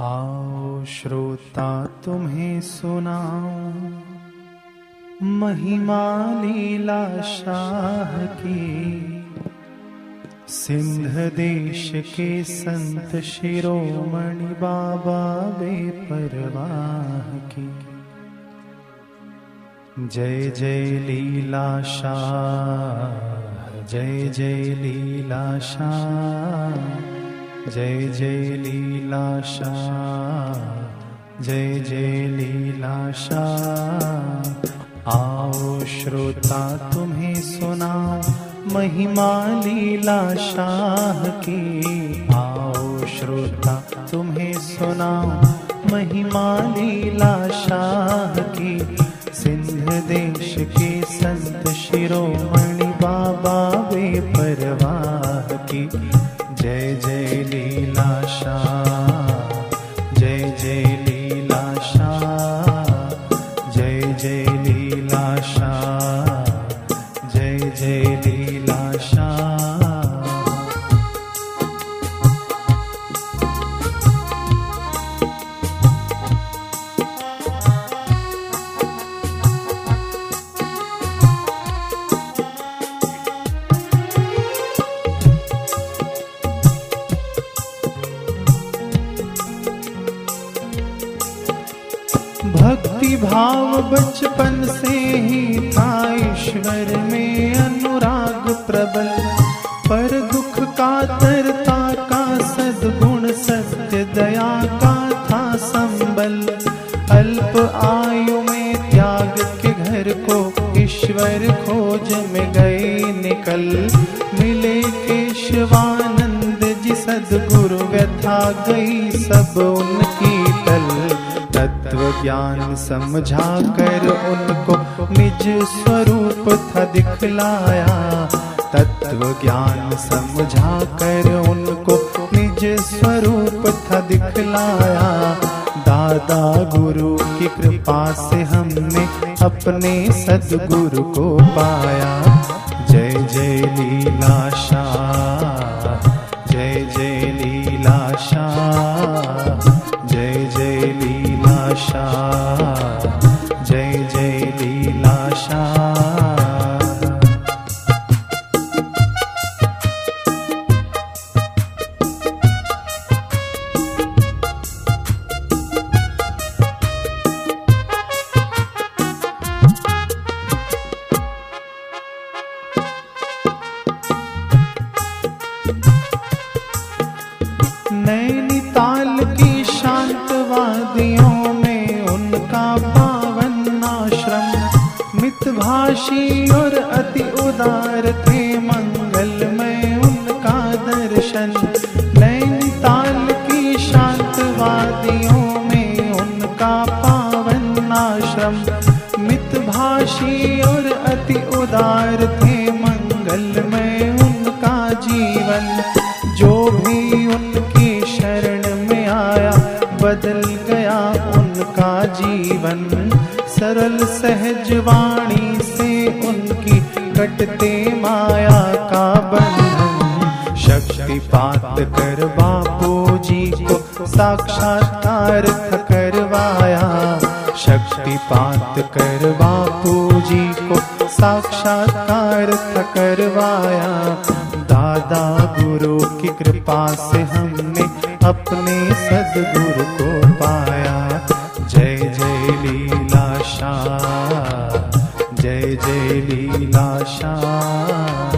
आओ श्रोता, तुम्हें सुनाओ महिमा लीला शाह की। सिंध देश के संत शिरोमणि बाबा बेपरवाह की। जय जय लीला शाह, जय जय लीला शाह। जय जय लीला जय जय लीला शाह। आओ श्रोता, तुम्हें सुनाओ महिमा लीला शाह की। आओ श्रोता, तुम्हें सुनाओ महिमा लीला शाह की। सिंध देश के संत शिरोमणि भाव बचपन से ही था ईश्वर में अनुराग प्रबल। पर दुख का तरता का सद्गुण सत्य दया का था संबल। अल्प आयु में त्याग के घर को ईश्वर खोज में गए निकल। मिले केशवानंद जी सदगुरु व्यथा गई सब उनकी तत्व ज्ञान समझा कर उनको निज स्वरूप था दिखलाया। तत्व ज्ञान समझा कर उनको निज स्वरूप था दिखलाया। दादा गुरु की कृपा से हमने अपने सदगुरु को पाया। जय जय लीला शाह। साक्षात्कार करवाया। शक्तिपात कर बापू जी को साक्षात्कार करवाया। दादा गुरु की कृपा से हमने अपने सदगुरु को पाया। जय जय लीला शाह, जय जय लीला शाह।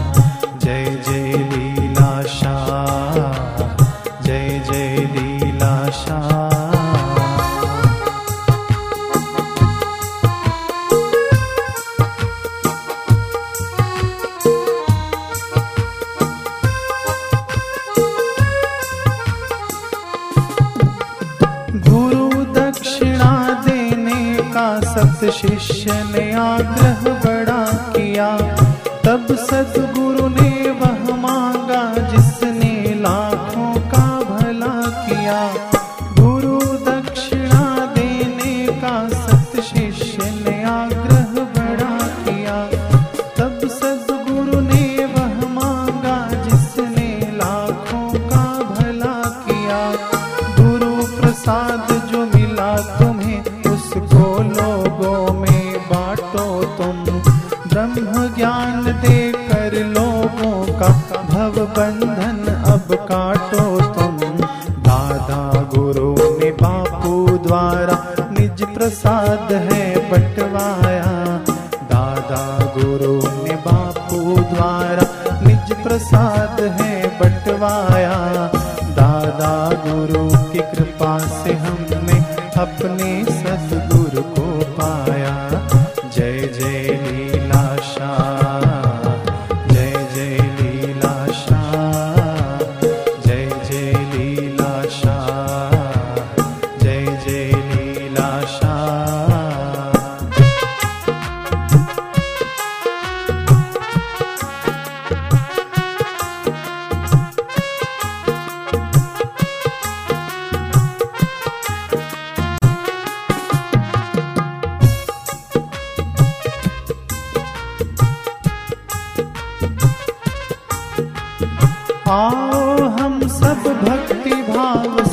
सत शिष्य ने आग्रह बड़ा किया। तब सतगुरु ने द्वारा निज प्रसाद है बटवाया। दादा गुरु ने बापू द्वारा निज प्रसाद है बटवाया। दादा गुरु की कृपा से हमने अपने सब भक्ति भाव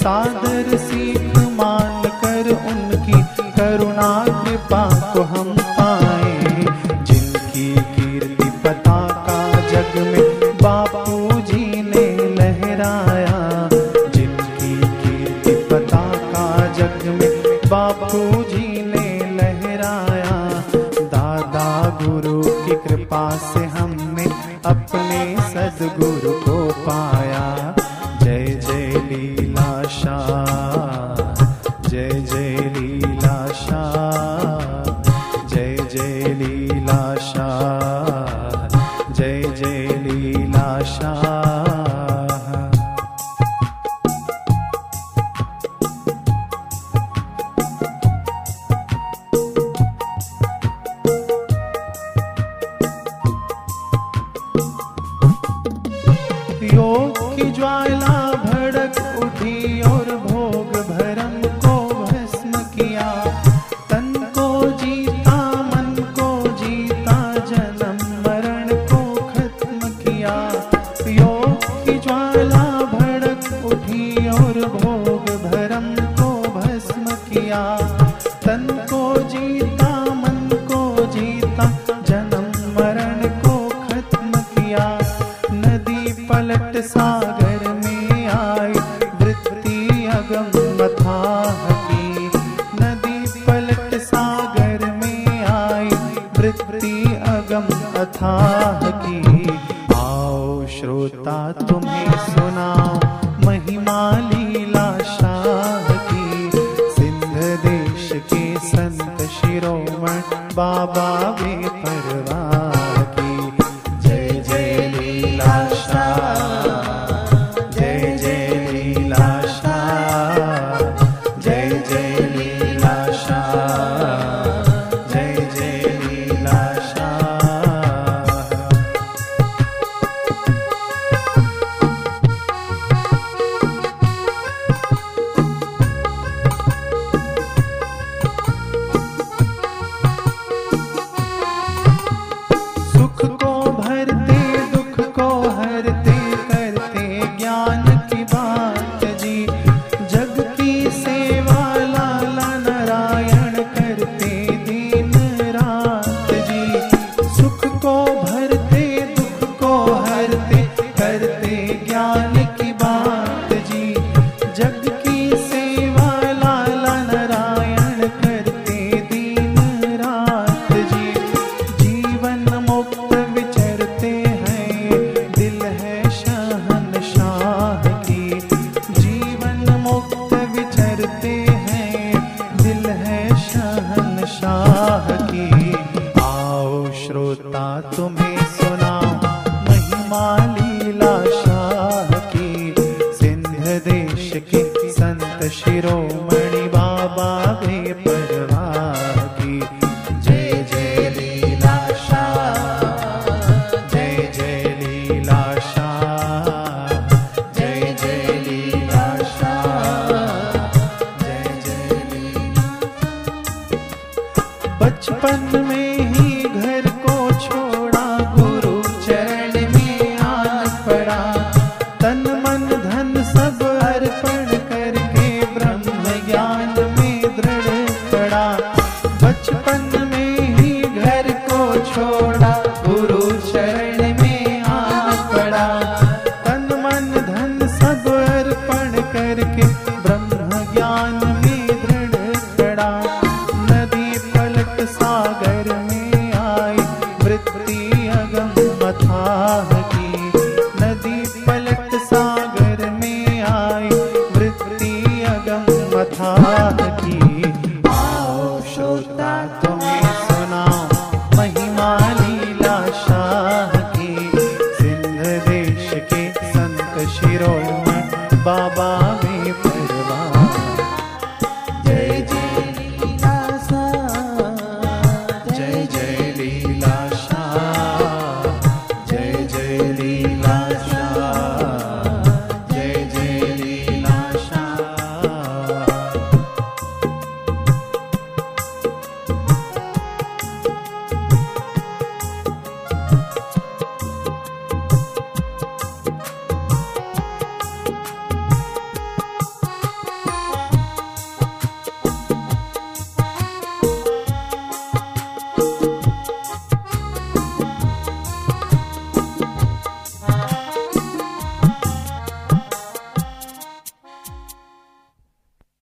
सादर सीख मान कर उनकी करुणा, कृपा को हम पाएँ। जिनकी कीर्ति पताका जग में बापू जी ने लहराया। जिनकी कीर्ति पताका जग में बापू जी ने लहराया। दादा गुरु की कृपा से हमने अपने सदगुरु को पाया। जय जय लीला शाह जय जय लीला अगम की नदी पलट सागर में आई, वृत्ति अगम अथाह की आओ श्रोता, तुम्हें सुनाओ महिमा लीला शाह की सिंध देश के संत शिरोमण बाबा बेपरवाह